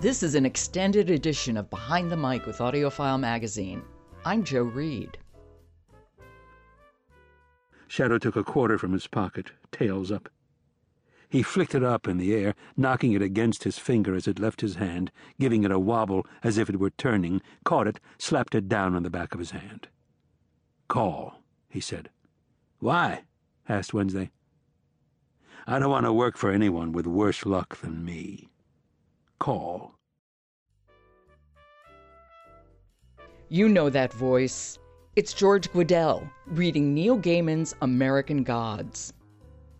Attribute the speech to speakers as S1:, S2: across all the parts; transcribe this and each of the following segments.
S1: This is an extended edition of Behind the Mic with AudioFile Magazine. I'm Joe Reed.
S2: Shadow took a quarter from his pocket, tails up. He flicked it up in the air, knocking it against his finger as it left his hand, giving it a wobble as if it were turning, caught it, slapped it down on the back of his hand. Call, he said. Why? asked Wednesday. I don't want to work for anyone with worse luck than me call.
S1: You know that voice. It's George Guidall reading Neil Gaiman's American Gods.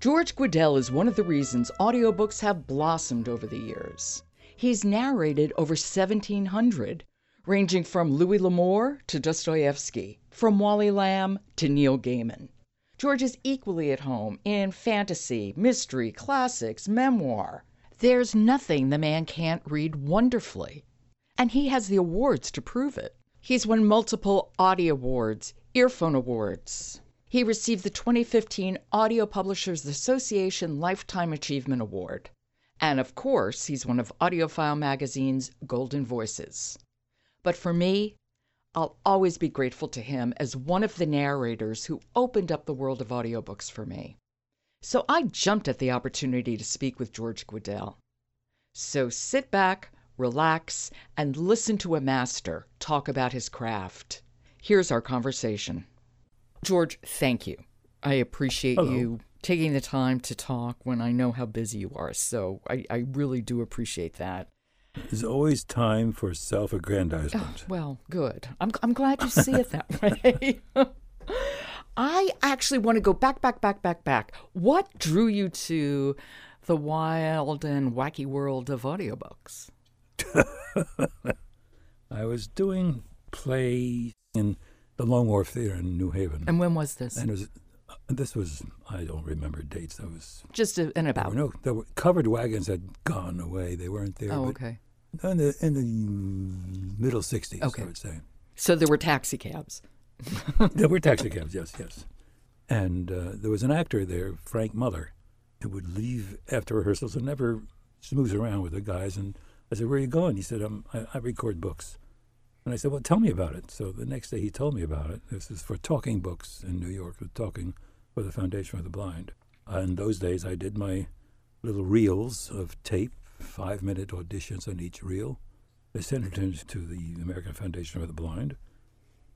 S1: George Guidall is one of the reasons audiobooks have blossomed over the years. He's narrated over 1,700, ranging from Louis L'Amour to Dostoevsky, from Wally Lamb to Neil Gaiman. George is equally at home in fantasy, mystery, classics, memoir, there's nothing the man can't read wonderfully. And he has the awards to prove it. He's won multiple Audie Awards, Earphone Awards. He received the 2015 Audio Publishers Association Lifetime Achievement Award. And of course, he's one of AudioFile Magazine's Golden Voices. But for me, I'll always be grateful to him as one of the narrators who opened up the world of audiobooks for me. So I jumped at the opportunity to speak with George Guidall. So sit back, relax, and listen to a master talk about his craft. Here's our conversation. George, thank you. I appreciate
S2: Hello.
S1: you taking the time to talk when I know how busy you are. So I, I really do appreciate that.
S3: There's always time for self aggrandizement.
S1: Oh, well, good. I'm, I'm glad you see it that way. I actually want to go back, back, back, back, back. What drew you to the wild and wacky world of audiobooks?
S3: I was doing play in the Long Wharf Theater in New Haven.
S1: And when was this?
S3: and it was, uh, this was, I don't remember dates. That was,
S1: Just a, and about.
S3: no, were covered wagons had gone away. They weren't there.
S1: oh, okay.
S3: In the, in the middle 60s,
S1: Okay.
S3: I would say.
S1: So there were taxi cabs.
S3: there were taxi cabs, yes, yes. And uh, there was an actor there, Frank Muller, who would leave after rehearsals and never smooth around with the guys. And I said, "Where are you going?" He said, um, I, "I record books." And I said, "Well, tell me about it." So the next day, he told me about it. This is for Talking Books in New York, with Talking for the Foundation for the Blind. Uh, in those days, I did my little reels of tape, five-minute auditions on each reel. They sent it to the American Foundation for the Blind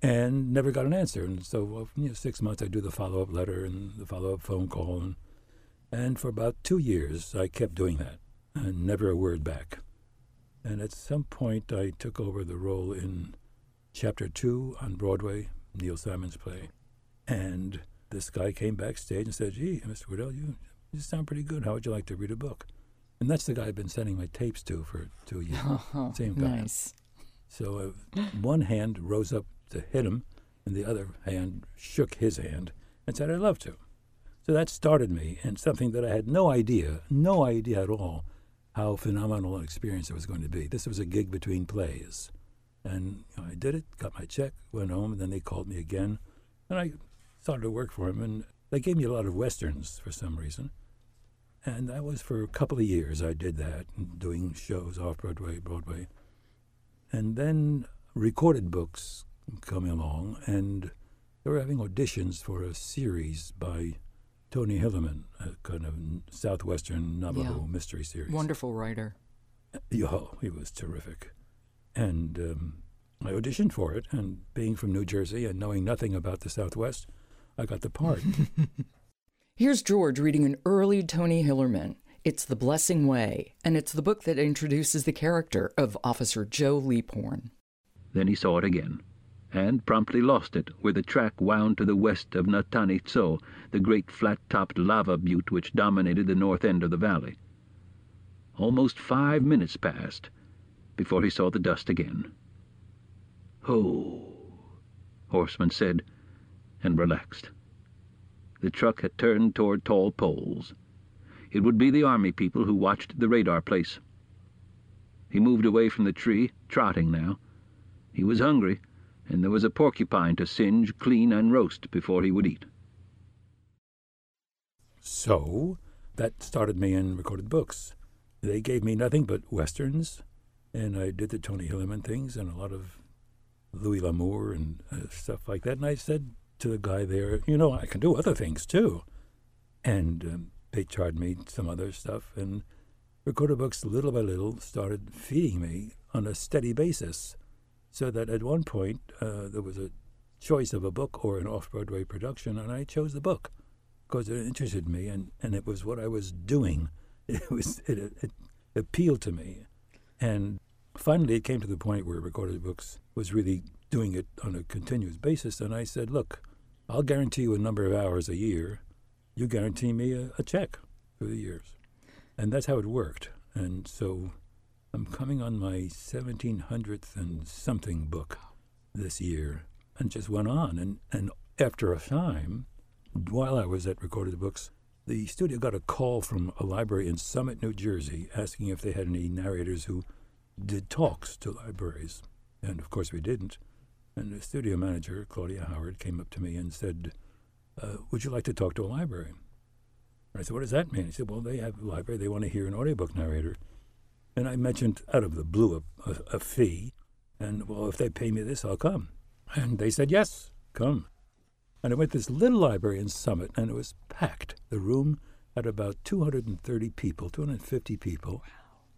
S3: and never got an answer. And so, well, you know, six months I do the follow up letter and the follow up phone call, and and for about two years I kept doing that, and never a word back. And at some point I took over the role in Chapter Two on Broadway, Neil Simon's play, and this guy came backstage and said, "Gee, Mr. Guidall, you you sound pretty good. How would you like to read a book?" And that's the guy I've been sending my tapes to for two years. Same guy.
S1: Nice.
S3: So uh, one hand rose up to hit him, and the other hand shook his hand and said, I'd love to. So that started me in something that I had no idea, no idea at all, how phenomenal an experience it was going to be. This was a gig between plays. And you know, I did it, got my check, went home, and then they called me again. And I started to work for them, and they gave me a lot of westerns for some reason. And that was for a couple of years I did that, doing shows off Broadway, Broadway. And then recorded books coming along, and they were having auditions for a series by Tony Hillerman, a kind of southwestern Navajo
S1: Yeah.
S3: mystery series.
S1: Wonderful writer.
S3: Oh, he was terrific. And um, I auditioned for it, and being from New Jersey and knowing nothing about the Southwest, I got the part.
S1: Here's George reading an early Tony Hillerman. It's The Blessing Way, and it's the book that introduces the character of Officer Joe Leaphorn.
S4: Then he saw it again, and promptly lost it where the track wound to the west of Natani Tso, the great flat-topped lava butte which dominated the north end of the valley. Almost five minutes passed before he saw the dust again. Ho, Horseman said, and relaxed. The truck had turned toward tall poles. It would be the army people who watched the radar place. He moved away from the tree, trotting now. He was hungry, and there was a porcupine to singe, clean, and roast before he would eat.
S3: so that started me in recorded books. They gave me nothing but westerns, and I did the Tony Hillerman things and a lot of Louis L'Amour and uh, stuff like that. And I said to the guy there, you know, I can do other things too. And um, they charged me some other stuff, and recorded Books, little by little, started feeding me on a steady basis. So that at one point, uh, there was a choice of a book or an off Broadway production, and I chose the book because it interested me, and, and it was what I was doing. It was it, it appealed to me, and finally it came to the point where Recorded Books was really doing it on a continuous basis, and I said, "Look, I'll guarantee you a number of hours a year. You guarantee me a, a check for the years," and that's how it worked. And so, I'm coming on my 1700th and something book this year, and just went on, and and after a time while I was at Recorded Books, the studio got a call from a library in Summit, New Jersey, asking if they had any narrators who did talks to libraries. And of course, we didn't. And the studio manager, Claudia Howard, came up to me and said, uh, Would you like to talk to a library? And I said, What does that mean? He said, Well, they have a library. They want to hear an audiobook narrator. And I mentioned out of the blue a, a, a fee. And, well, if they pay me this, I'll come. And they said, Yes, come. And I went to this little library in Summit, and it was packed. The room had about 230 people, 250 people,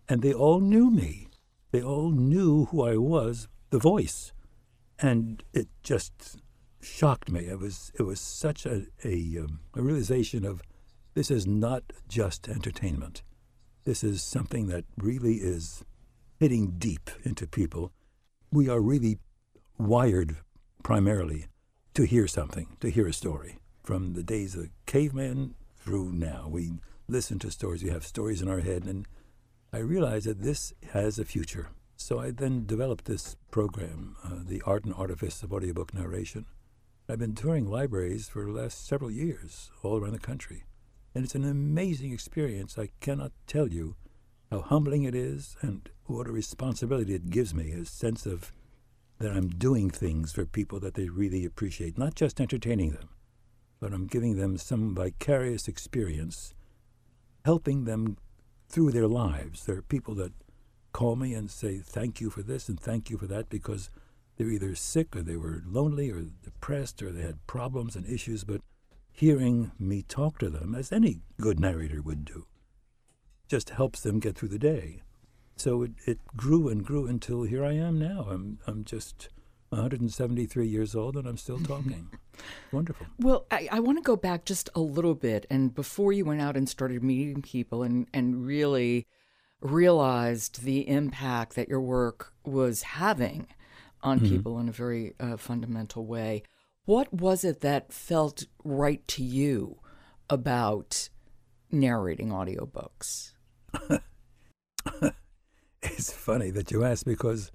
S3: and they all knew me. They all knew who I was, the voice, and it just shocked me. It was it was such a a, um, a realization of this is not just entertainment. This is something that really is hitting deep into people. We are really wired primarily to hear something, to hear a story. From the days of caveman through now, we listen to stories, we have stories in our head, and I realized that this has a future. So I then developed this program, uh, The Art and Artifice of Audiobook Narration. I've been touring libraries for the last several years all around the country. And it's an amazing experience. I cannot tell you how humbling it is and what a responsibility it gives me, a sense of that I'm doing things for people that they really appreciate, not just entertaining them, but I'm giving them some vicarious experience, helping them through their lives. There are people that call me and say, Thank you for this and thank you for that because they're either sick or they were lonely or depressed or they had problems and issues, but hearing me talk to them, as any good narrator would do, just helps them get through the day so it, it grew and grew until here I am now. I'm I'm just 173 years old and I'm still talking. Wonderful.
S1: Well, I, I want to go back just a little bit. And before you went out and started meeting people and, and really realized the impact that your work was having on mm-hmm. people in a very uh, fundamental way, what was it that felt right to you about narrating audiobooks?
S3: It's funny that you ask because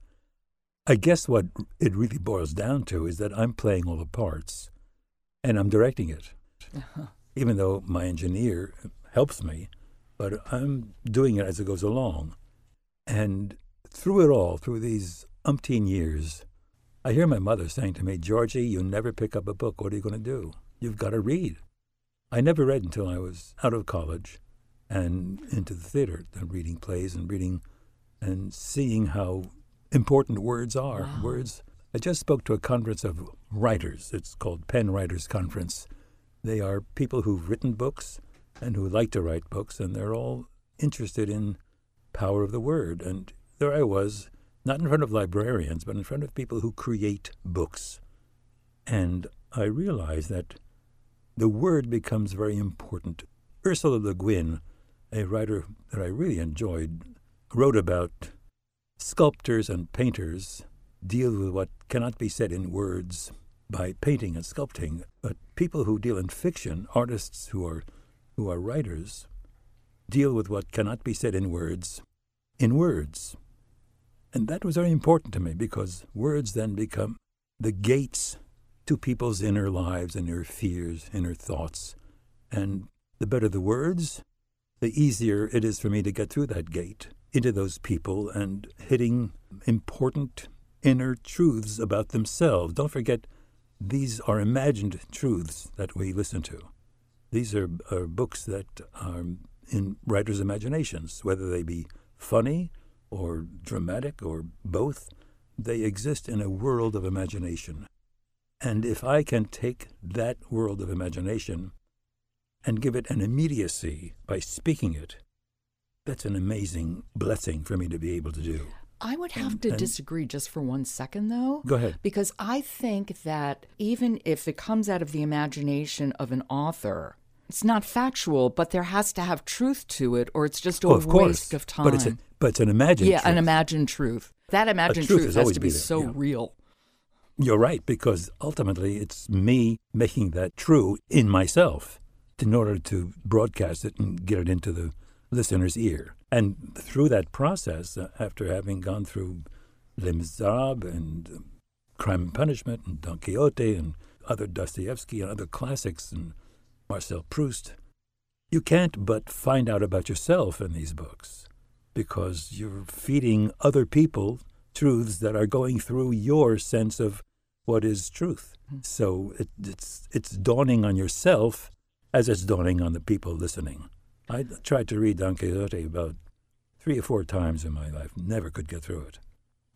S3: I guess what it really boils down to is that I'm playing all the parts and I'm directing it. Uh-huh. Even though my engineer helps me, but I'm doing it as it goes along. And through it all, through these umpteen years, I hear my mother saying to me, Georgie, you never pick up a book. What are you going to do? You've got to read. I never read until I was out of college and into the theater and reading plays and reading and seeing how important words are. Wow. Words. I just spoke to a conference of writers. It's called Pennwriters Conference. They are people who've written books and who like to write books, and they're all interested in power of the word. And there I was, not in front of librarians, but in front of people who create books. And I realize that the word becomes very important. Ursula Le Guin, a writer that I really enjoyed, wrote about sculptors and painters deal with what cannot be said in words by painting and sculpting, but people who deal in fiction, artists who are who are writers, deal with what cannot be said in words in words. And that was very important to me because words then become the gates to people's inner lives, inner fears, inner thoughts. And the better the words, the easier it is for me to get through that gate into those people and hitting important inner truths about themselves. Don't forget, these are imagined truths that we listen to. These are, are books that are in writers' imaginations, whether they be funny or dramatic or both. They exist in a world of imagination. And if I can take that world of imagination and give it an immediacy by speaking it, that's an amazing blessing for me to be able to do.
S1: I would have to
S3: and-
S1: disagree just for one second, though.
S3: Go ahead.
S1: Because I think that even if it comes out of the imagination of an author, it's not factual, but there has to have truth to it, or it's just a
S3: Oh, of course.
S1: waste of time.
S3: But it's, a, but it's an imagined
S1: yeah, an
S3: truth.
S1: imagined truth. That imagined
S3: truth
S1: truth,
S3: has
S1: to be
S3: there,
S1: so
S3: yeah.
S1: real.
S3: You're right, because ultimately it's me making that true in myself in order to broadcast it and get it into the listener's ear. And through that process, uh, after having gone through Les Miserables and um, Crime and Punishment and Don Quixote and other Dostoevsky and other classics and Marcel Proust, you can't but find out about yourself in these books because you're feeding other people truths that are going through your sense of what is truth. Hmm. So it, it's it's dawning on yourself as it's dawning on the people listening. I tried to read Don Quixote about three or four times in my life, never could get through it.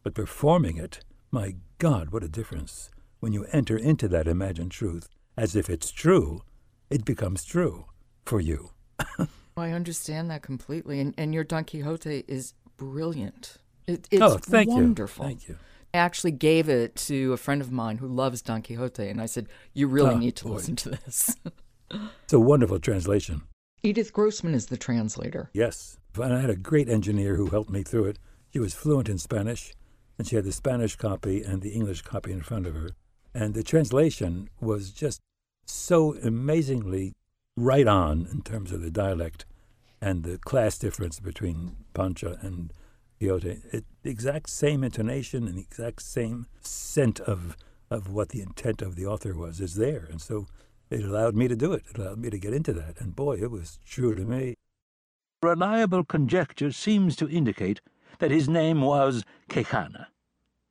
S3: But performing it, my God, what a difference! When you enter into that imagined truth as if it's true, it becomes true for you.
S1: I understand that completely. And, and your Don Quixote is brilliant. It, oh, it's
S3: oh, thank
S1: wonderful.
S3: you, thank you.
S1: I actually gave it to a friend of mine who loves Don Quixote, and I said, You really
S3: Oh,
S1: need to
S3: boy.
S1: listen to this.
S3: It's a wonderful translation.
S1: Edith Grossman is the translator.
S3: Yes. And I had a great engineer who helped me through it. She was fluent in Spanish, and she had the Spanish copy and the English copy in front of her. And the translation was just so amazingly right on in terms of the dialect and the class difference between Panza and Quixote. It, the exact same intonation and the exact same scent of, of what the intent of the author was is there. And so it allowed me to do it. It allowed me to get into that. And boy, it was true to me.
S2: Reliable conjecture seems to indicate that his name was Quexana.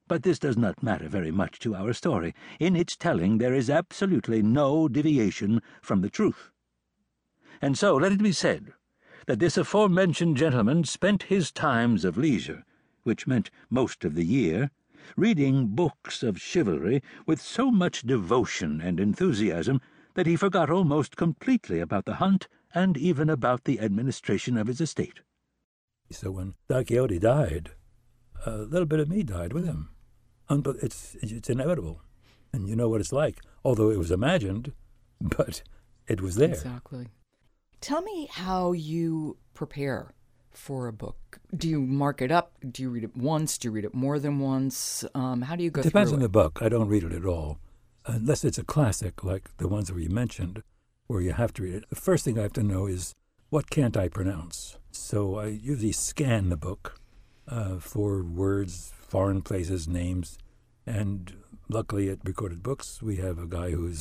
S2: But this does not matter very much to our story. In its telling, there is absolutely no deviation from the truth. And so let it be said that this aforementioned gentleman spent his times of leisure, which meant most of the year, reading books of chivalry with so much devotion and enthusiasm that he forgot almost completely about the hunt and even about the administration of his estate.
S3: So when Don Quixote died, a little bit of me died with him. Unbe- it's it's inevitable, and you know what it's like. Although it was imagined, but it was there.
S1: Exactly. Tell me how you prepare for a book. Do you mark it up? Do you read it once? Do you read it more than once? Um, how do you go it
S3: Depends
S1: through
S3: on
S1: it?
S3: the book. I don't read it at all, unless it's a classic like the ones that you mentioned, where you have to read it. The first thing I have to know is what can't I pronounce. So I usually scan the book uh, for words, foreign places, names, and luckily at Recorded Books we have a guy who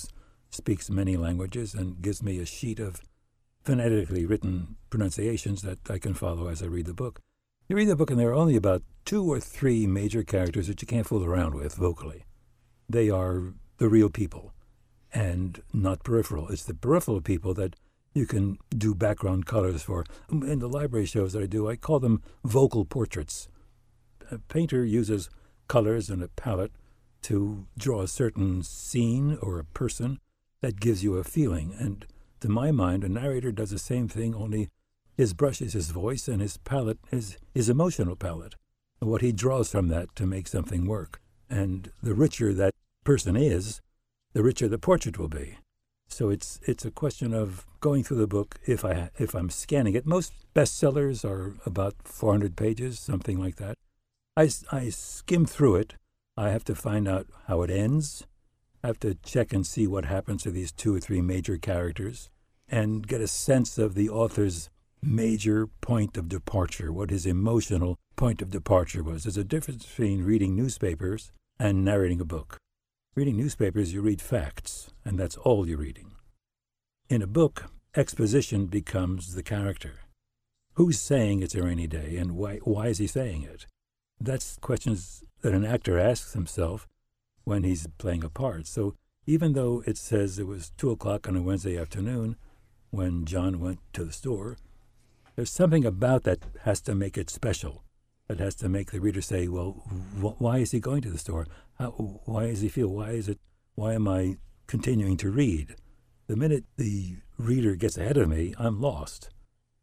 S3: speaks many languages and gives me a sheet of phonetically written pronunciations that I can follow as I read the book. You read the book, and there are only about two or three major characters that you can't fool around with vocally. They are the real people and not peripheral. It's the peripheral people that you can do background colors for. In the library shows that I do, I call them vocal portraits. A painter uses colors and a palette to draw a certain scene or a person that gives you a feeling. And to my mind, a narrator does the same thing, only his brush is his voice and his palette is his emotional palette. What he draws from that to make something work. And the richer that person is, the richer the portrait will be. So it's it's a question of going through the book if I if I'm scanning it. Most bestsellers are about 400 pages, something like that. I, I skim through it. I have to find out how it ends. I have to check and see what happens to these two or three major characters and get a sense of the author's major point of departure, what his emotional point of departure was. There's a difference between reading newspapers and narrating a book. Reading newspapers, you read facts, and that's all you're reading. In a book, exposition becomes the character. Who's saying it's a rainy day, and why, why is he saying it? That's questions that an actor asks himself when he's playing a part. So even though it says it was 2 o'clock on a Wednesday afternoon when John went to the store, there's something about that has to make it special. that has to make the reader say, "Well, wh- why is he going to the store? How, why does he feel? Why is it? Why am I continuing to read?" The minute the reader gets ahead of me, I'm lost.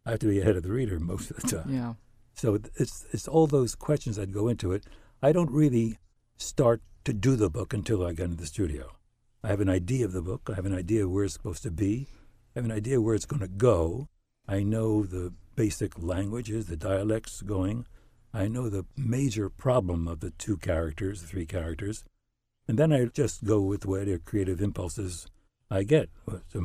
S3: I have to be ahead of the reader most of the time.
S1: Yeah.
S3: So it's it's all those questions that go into it. I don't really start to do the book until I get into the studio. I have an idea of the book. I have an idea where it's supposed to be. I have an idea where it's going to go. I know the basic languages, the dialects going. I know the major problem of the two characters, the three characters. And then I just go with whatever creative impulses I get.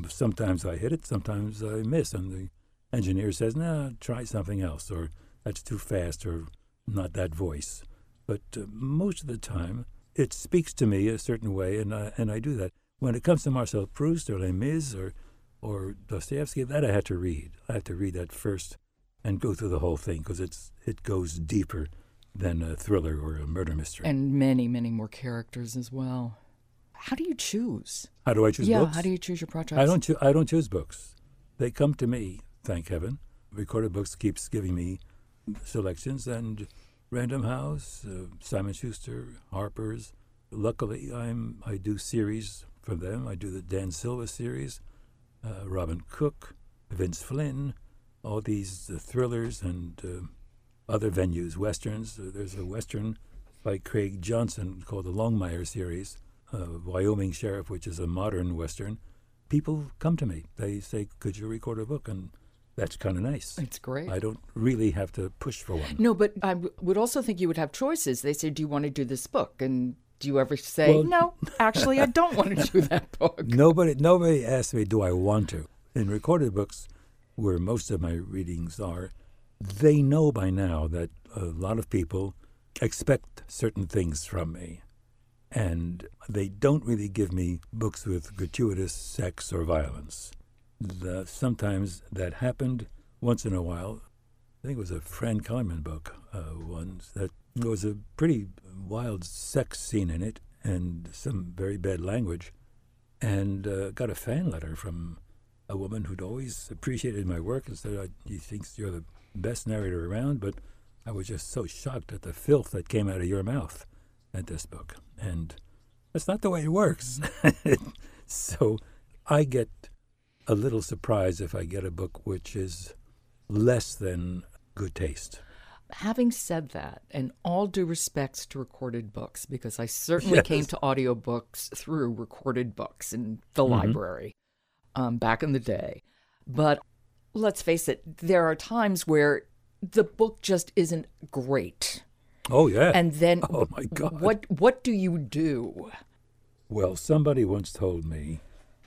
S3: Sometimes I hit it, sometimes I miss. And the engineer says, no, try something else, or that's too fast, or not that voice. But uh, most of the time, it speaks to me a certain way, and I, and I do that. When it comes to Marcel Proust or Les Mis or or Dostoevsky, that I had to read. I had to read that first and go through the whole thing because it's it goes deeper than a thriller or a murder mystery.
S1: And many, many more characters as well. How do you choose?
S3: How do I choose
S1: yeah,
S3: books?
S1: how do you choose your projects?
S3: I don't. Choo- I don't choose books. They come to me. Thank heaven. Recorded Books keeps giving me selections, and Random House, uh, Simon Schuster, Harper's. Luckily, I'm I do series for them. I do the Dan Silva series, uh, Robin Cook, Vince Flynn, all these uh, thrillers and uh, other venues, westerns. Uh, there's a western by Craig Johnson called the Longmire series, uh, Wyoming Sheriff, which is a modern western. People come to me. They say, "Could you record a book?" and that's kind of nice.
S1: It's great.
S3: I don't really have to push for one.
S1: No, but I w- would also think you would have choices. They say, "Do you want to do this book?" And do you ever say,
S3: Well-
S1: "No, actually, I don't want to do that book"?
S3: Nobody, nobody asks me, "Do I want to?" In recorded books, where most of my readings are, they know by now that a lot of people expect certain things from me, and they don't really give me books with gratuitous sex or violence. The, sometimes that happened once in a while. I think it was a Fran Kellerman book, uh, once that there was a pretty wild sex scene in it and some very bad language, and uh, got a fan letter from a woman who'd always appreciated my work and said, "He thinks you're the best narrator around," but I was just so shocked at the filth that came out of your mouth at this book, and that's not the way it works. so I get a little surprised if I get a book which is less than good taste.
S1: Having said that, and all due respects to recorded books, because I certainly
S3: Yes.
S1: came to audiobooks through recorded books in the
S3: Mm-hmm.
S1: library um, back in the day. But let's face it, there are times where the book just isn't great.
S3: Oh yeah.
S1: And then
S3: Oh, my God.
S1: what what do you do?
S3: Well, somebody once told me,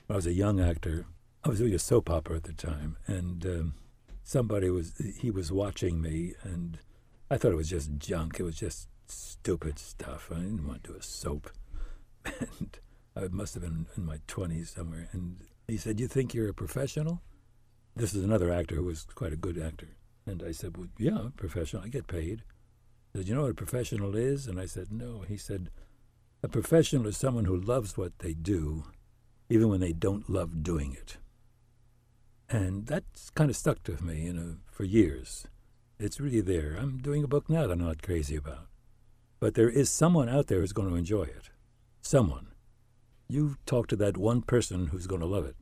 S3: I was a young actor, I was doing a soap opera at the time, and um, somebody was, he was watching me, and I thought it was just junk. It was just stupid stuff. I didn't want to do a soap. And I must have been in my 20s somewhere. And he said, You think you're a professional? This is another actor who was quite a good actor. And I said, Well, yeah, I'm professional. I get paid. He said, You know what a professional is? And I said, No. He said, a professional is someone who loves what they do, even when they don't love doing it. And that's kind of stuck with me you know, for years. It's really there. I'm doing a book now that I'm not crazy about. But there is someone out there who's going to enjoy it. Someone. You talk to that one person who's going to love it.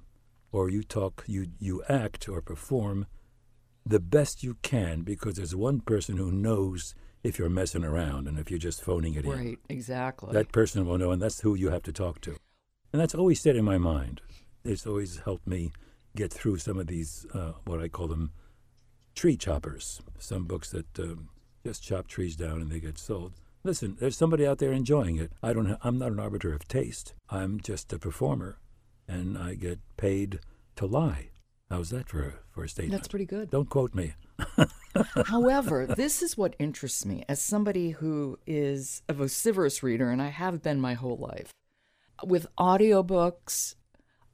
S3: Or you talk, you, you act or perform the best you can because there's one person who knows if you're messing around and if you're just phoning it in.
S1: Right, exactly.
S3: That person will know, and that's who you have to talk to. And that's always stayed in my mind. It's always helped me get through some of these, uh, what I call them, tree choppers. Some books that um, just chop trees down and they get sold. Listen, there's somebody out there enjoying it. I don't. Ha- I'm not an arbiter of taste. I'm just a performer, and I get paid to lie. How's that for a, for a statement?
S1: That's pretty good.
S3: Don't quote me.
S1: However, this is what interests me as somebody who is a vociferous reader, and I have been my whole life. With audiobooks,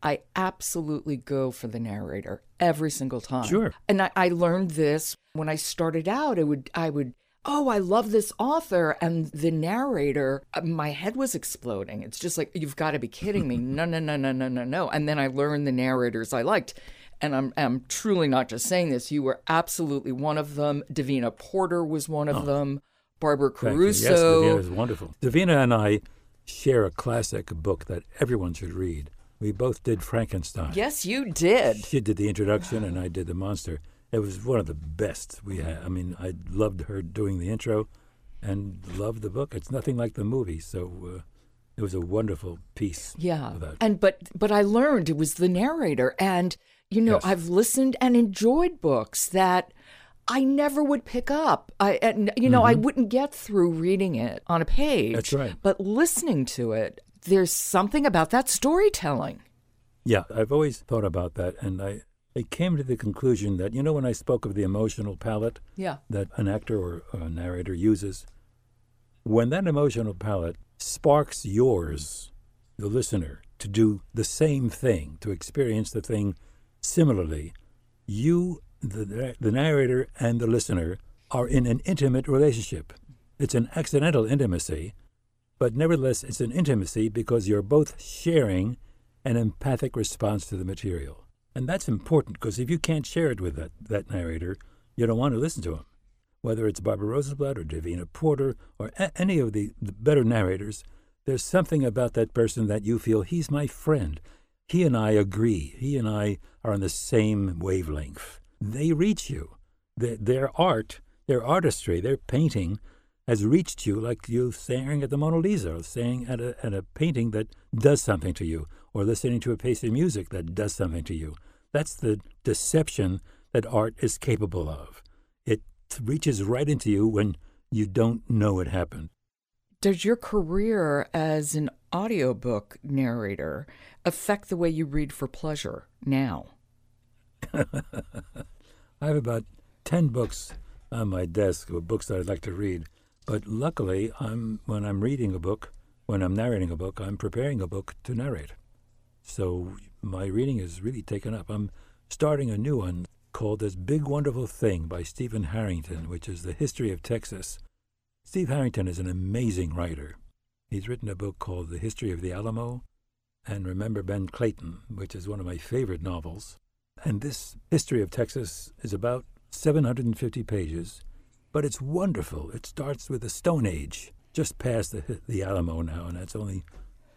S1: I absolutely go for the narrator every single time.
S3: Sure.
S1: And I, I learned this when I started out. I would, I would, oh, I love this author, and the narrator. uh, My head was exploding. It's just like you've got to be kidding me. No, no, no, no, no, no, no. And then I learned the narrators I liked. And I'm, I'm truly not just saying this. You were absolutely one of them. Davina Porter was one of them. Barbara Caruso.
S3: Yes, Davina is wonderful. Davina and I share a classic book that everyone should read. We both did Frankenstein.
S1: Yes, you did.
S3: She did the introduction, and I did the monster. It was one of the best we had. I mean, I loved her doing the intro, and loved the book. It's nothing like the movie, so uh, it was a wonderful piece.
S1: Yeah. And but but I learned it was the narrator and you know,
S3: Yes.
S1: I've listened and enjoyed books that I never would pick up. I and you know, I wouldn't get through reading it on a page.
S3: Mm-hmm. That's right.
S1: But listening to it, there's something about that storytelling.
S3: Yeah, I've always thought about that, and I, I came to the conclusion that you know when I spoke of the emotional palette
S1: Yeah.
S3: that an actor or a narrator uses, when that emotional palette sparks yours, the listener, to do the same thing, to experience the thing similarly, you, the the narrator, and the listener are in an intimate relationship. It's an accidental intimacy, but nevertheless, it's an intimacy because you're both sharing an empathic response to the material. And that's important because if you can't share it with that, that narrator, you don't want to listen to him. Whether it's Barbara Rosenblat or Davina Porter or a- any of the, the better narrators, there's something about that person that you feel he's my friend. He and I agree. He and I are on the same wavelength. They reach you. Their, their art, their artistry, their painting has reached you like you staring at the Mona Lisa or staring at a, at a painting that does something to you or listening to a piece of music that does something to you. That's the deception that art is capable of. It reaches right into you when you don't know it happened.
S1: Does your career as an audiobook narrator affect the way you read for pleasure now?
S3: I have about 10 books on my desk of books that I'd like to read. But luckily, I'm when I'm reading a book, when I'm narrating a book, I'm preparing a book to narrate. So my reading is really taken up. I'm starting a new one called This Big Wonderful Thing by Stephen Harrigan, which is the history of Texas. Steve Harrigan is an amazing writer. He's written a book called The History of the Alamo and Remember Ben Clayton, which is one of my favorite novels. And this history of Texas is about 750 pages, but it's wonderful. It starts with the Stone Age, just past the, the Alamo now, and that's only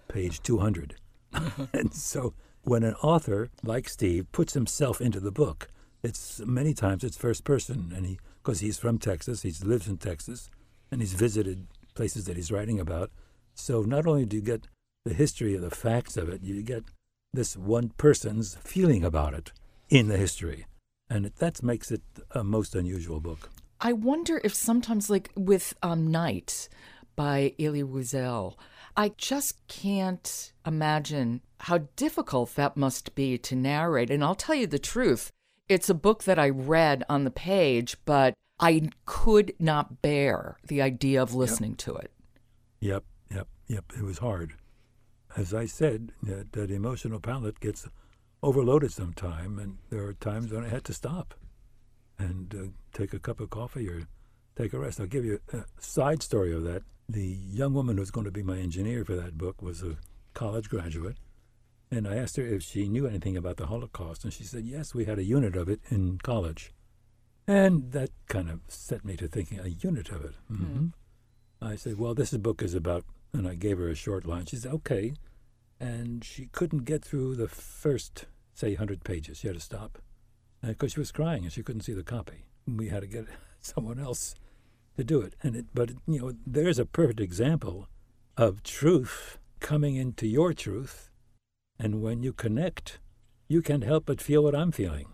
S3: page 200. and so when an author like Steve puts himself into the book, it's many times it's first person, and he because he's from Texas, he lives in Texas, and he's visited places that he's writing about. So not only do you get the history of the facts of it, you get this one person's feeling about it in the history, and that makes it a most unusual book.
S1: I wonder if sometimes, like with um, Night by Elie Wiesel, I just can't imagine how difficult that must be to narrate. And I'll tell you the truth it's a book that I read on the page, but I could not bear the idea of listening to it.
S3: Yep, yep, yep. It was hard. As I said, that, that emotional palette gets overloaded sometime, and there are times when I had to stop and uh, take a cup of coffee or take a rest. I'll give you a side story of that. The young woman who's going to be my engineer for that book was a college graduate, and I asked her if she knew anything about the Holocaust, and she said, yes, we had a unit of it in college. And that kind of set me to thinking, a unit of it. hmm I said, well, this book is about, and I gave her a short line. She said, okay. And she couldn't get through the first, say, 100 pages. She had to stop Uh, because she was crying and she couldn't see the copy. We had to get someone else to do it. And it, but you know, there's a perfect example of truth coming into your truth, and when you connect, you can't help but feel what I'm feeling.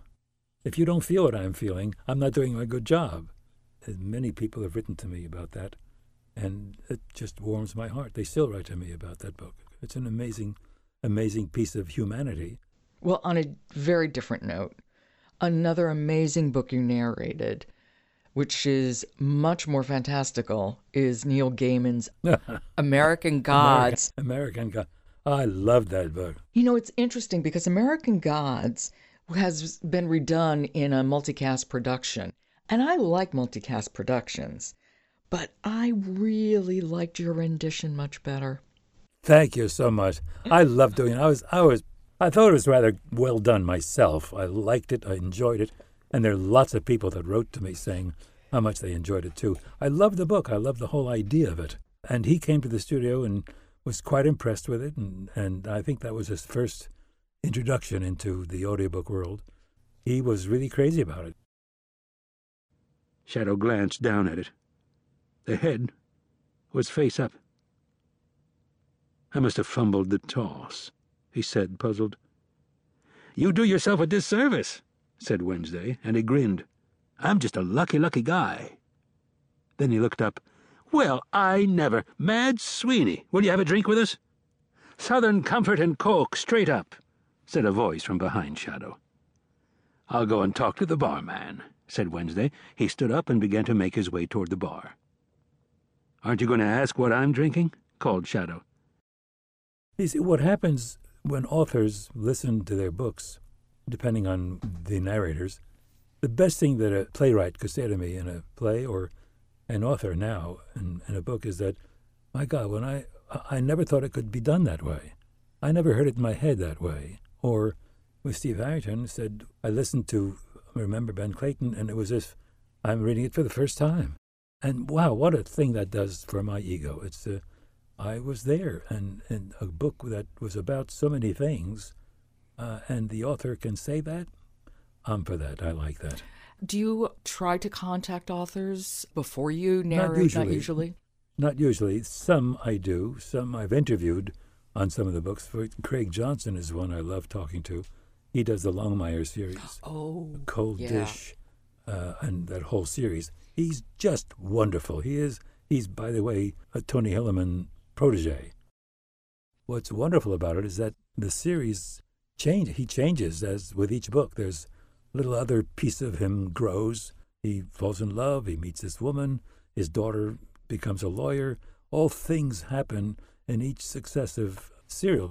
S3: If you don't feel what I'm feeling, I'm not doing my good job. And many people have written to me about that, and it just warms my heart. They still write to me about that book. It's an amazing, amazing piece of humanity.
S1: Well, on a very different note, another amazing book you narrated, which is much more fantastical, is Neil Gaiman's American Gods.
S3: American, American God. I love that book.
S1: You know, it's interesting because American Gods has been redone in a multicast production, and I like multicast productions, but I really liked your rendition much better.
S3: Thank you so much. I love doing it. I was, I was, I thought it was rather well done myself. I liked it. I enjoyed it, and there are lots of people that wrote to me saying, how much they enjoyed it too. I loved the book. I loved the whole idea of it. And he came to the studio and was quite impressed with it. And, and I think that was his first introduction into the audiobook world. He was really crazy about it.
S2: Shadow glanced down at it. The head was face up. I must have fumbled the toss, he said, puzzled. You do yourself a disservice, said Wednesday, and he grinned. I'm just a lucky, lucky guy. Then he looked up. Well, I never. Mad Sweeney, will you have a drink with us? Southern Comfort and Coke, straight up, said a voice from behind Shadow. I'll go and talk to the barman, said Wednesday. He stood up and began to make his way toward the bar. Aren't you going to ask what I'm drinking? called Shadow.
S3: You see, what happens when authors listen to their books, depending on the narrators, the best thing that a playwright could say to me in a play or an author now in, in a book is that, my God, when I I never thought it could be done that way. I never heard it in my head that way. Or with Steve Harrigan said, I listened to remember Ben Clayton, and it was as if I'm reading it for the first time. And wow, what a thing that does for my ego. It's uh, I was there, and, and a book that was about so many things, uh, and the author can say that. I'm for that. I like that.
S1: Do you try to contact authors before you narrate?
S3: Not usually.
S1: Not usually.
S3: Not usually. Some I do. Some I've interviewed on some of the books. For Craig Johnson is one I love talking to. He does the Longmire series.
S1: Oh,
S3: Cold
S1: yeah.
S3: Dish, uh, and that whole series. He's just wonderful. He is. He's, by the way, a Tony Hillerman protege. What's wonderful about it is that the series change. He changes as with each book. There's little other piece of him grows. He falls in love. He meets this woman. His daughter becomes a lawyer. All things happen in each successive serial.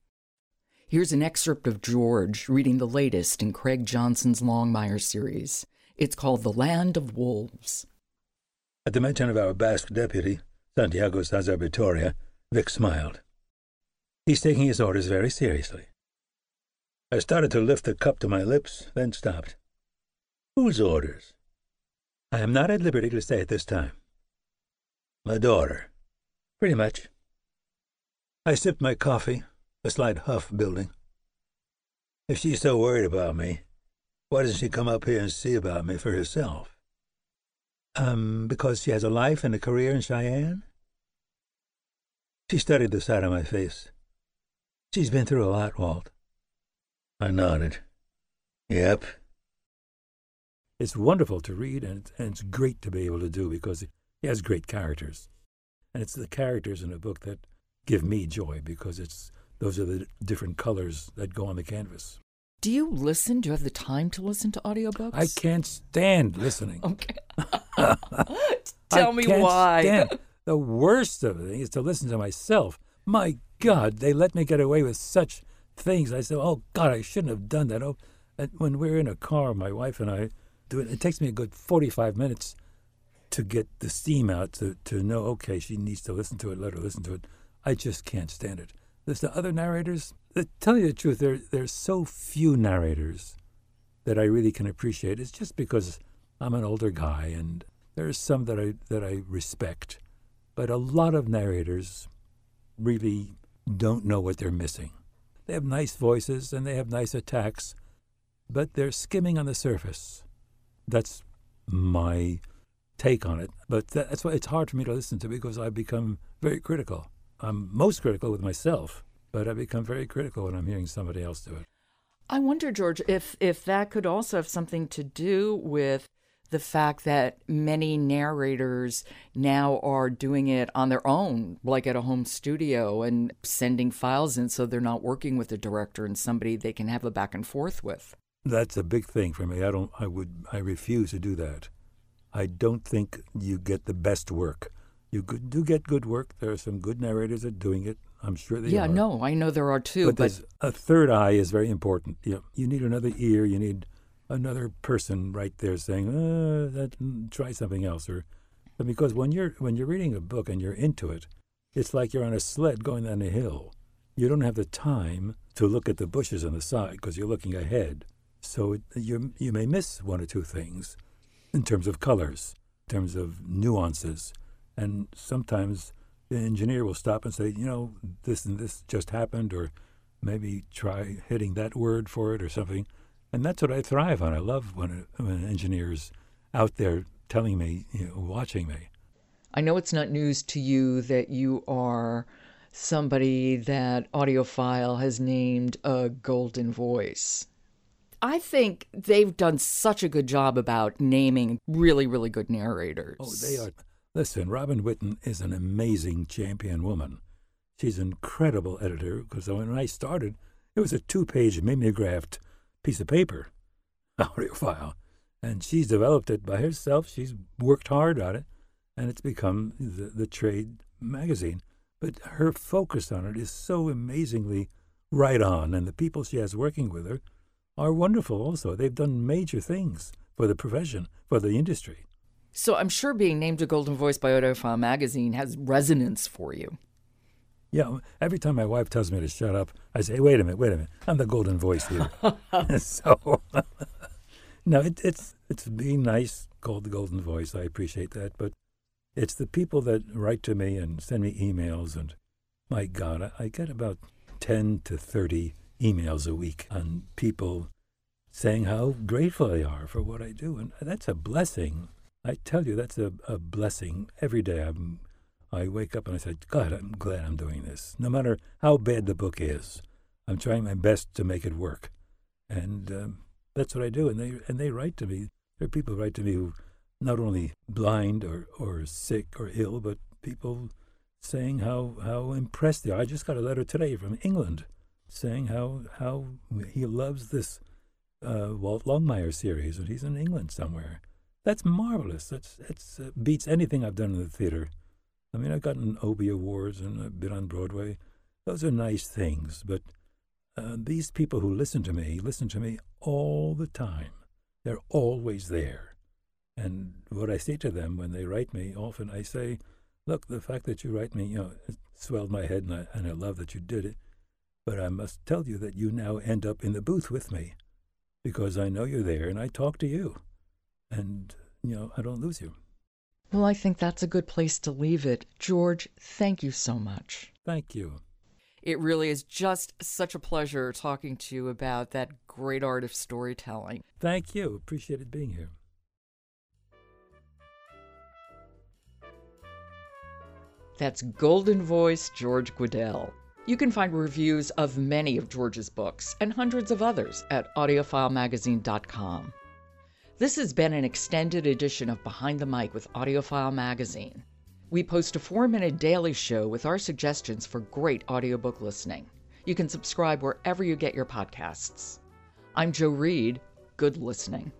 S1: Here's an excerpt of George reading the latest in Craig Johnson's Longmire series. It's called The Land of Wolves.
S3: At the mention of our Basque deputy, Santiago Saizarbitoria, Vic smiled. He's taking his orders very seriously. I started to lift the cup to my lips, then stopped. Whose orders? I am not at liberty to say at this time. My daughter. Pretty much. I sipped my coffee, a slight huff building. If she's so worried about me, why doesn't she come up here and see about me for herself? Um, because she has a life and a career in Cheyenne? She studied the side of my face. She's been through a lot, Walt. I nodded. Yep. It's wonderful to read, and it's, and it's great to be able to do because he has great characters. And it's the characters in a book that give me joy because it's those are the different colors that go on the canvas.
S1: Do you listen? Do you have the time to listen to audiobooks?
S3: I can't stand listening.
S1: Okay. Tell
S3: I
S1: me
S3: can't
S1: why.
S3: The worst of it is to listen to myself. My God, they let me get away with such things. I said, "Oh God, I shouldn't have done that." Oh, and when we're in a car, my wife and I do it. It takes me a good forty-five minutes to get the steam out to to know. Okay, she needs to listen to it. Let her listen to it. I just can't stand it. There's the other narrators. To tell you the truth, there there's so few narrators that I really can appreciate. It's just because I'm an older guy, and there's some that I that I respect, but a lot of narrators really don't know what they're missing. They have nice voices and they have nice attacks, but they're skimming on the surface. That's my take on it. But that's why it's hard for me to listen to because I've become very critical. I'm most critical with myself, but I become very critical when I'm hearing somebody else do it.
S1: I wonder, George, if if that could also have something to do with the fact that many narrators now are doing it on their own, like at a home studio and sending files in so they're not working with a director and somebody they can have a back and forth with.
S3: That's a big thing for me. I don't. I would. I refuse to do that. I don't think you get the best work. You do get good work. There are some good narrators that are doing it. I'm sure they
S1: yeah,
S3: are.
S1: no, I know there are too,
S3: but,
S1: but,
S3: a third eye is very important. You know, you need another ear. You need another person right there saying, uh, that, mm, "Try something else." Or because when you're when you're reading a book and you're into it, it's like you're on a sled going down a hill. You don't have the time to look at the bushes on the side because you're looking ahead. So it, you you may miss one or two things in terms of colors, in terms of nuances. And sometimes the engineer will stop and say, you know, this and this just happened, or maybe try hitting that word for it or something. And that's what I thrive on. I love when, a, when an engineer's out there telling me, you know, watching me.
S1: I know it's not news to you that you are somebody that AudioFile has named a golden voice. I think they've done such a good job about naming really, really good narrators.
S3: Oh, they are. Listen, Robin Whitten is an amazing champion woman. She's an incredible editor because when I started, it was a two page mimeographed piece of paper, AudioFile. And she's developed it by herself. She's worked hard on it, and it's become the, the trade magazine. But her focus on it is so amazingly right on, and the people she has working with her are wonderful also. They've done major things for the profession, for the industry.
S1: So I'm sure being named a Golden Voice by AudioFile magazine has resonance for you.
S3: Yeah, every time my wife tells me to shut up, I say, "Wait a minute, wait a minute, I'm the Golden Voice here." so, no, it, it's it's being nice called the Golden Voice. I appreciate that, but it's the people that write to me and send me emails, and my God, I, I get about ten to thirty emails a week on people saying how grateful they are for what I do. And that's a blessing. I tell you, that's a, a blessing. Every day I'm, I wake up and I say, God, I'm glad I'm doing this. No matter how bad the book is, I'm trying my best to make it work. And um, that's what I do. And they, and they write to me. There are people who write to me who not only blind or, or sick or ill, but people saying how, how impressed they are. I just got a letter today from England saying how how he loves this uh, Walt Longmire series, and he's in England somewhere. That's marvelous. That's that's uh, beats anything I've done in the theater. I mean, I've gotten Obie awards and I've been on Broadway. Those are nice things, but uh, these people who listen to me listen to me all the time. They're always there. And what I say to them when they write me, often I say, "Look, the fact that you write me, you know, it swelled my head, and I, and I love that you did it." But I must tell you that you now end up in the booth with me because I know you're there and I talk to you. And, you know, I don't lose you.
S1: Well, I think that's a good place to leave it. George, thank you so much.
S3: Thank you.
S1: It really is just such a pleasure talking to you about that great art of storytelling.
S3: Thank you. Appreciated being here.
S1: That's Golden Voice George Guidall. You can find reviews of many of George's books and hundreds of others at audiofilemagazine.com. This has been an extended edition of Behind the Mic with AudioFile Magazine. We post a four minute daily show with our suggestions for great audiobook listening. You can subscribe wherever you get your podcasts. I'm Jo Reed. Good listening.